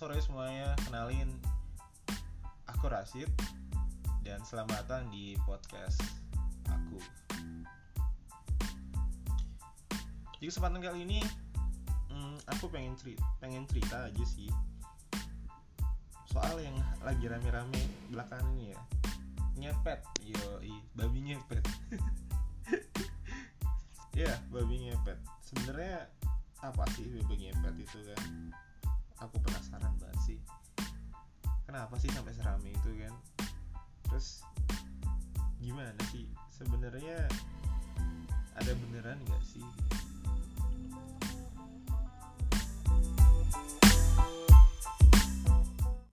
sore semuanya, kenalin aku Rasid dan selamat datang di podcast aku. Di kesempatan kali ini, hmm, aku pengen cerita, pengen cerita aja sih soal yang lagi rame-rame belakangan ini ya, nyepet, yo, babi nyepet. ya, babi nyepet. Sebenarnya apa sih babi ngepet itu kan aku sih kenapa sih sampai serame itu kan? Terus gimana sih? Sebenarnya ada beneran nggak sih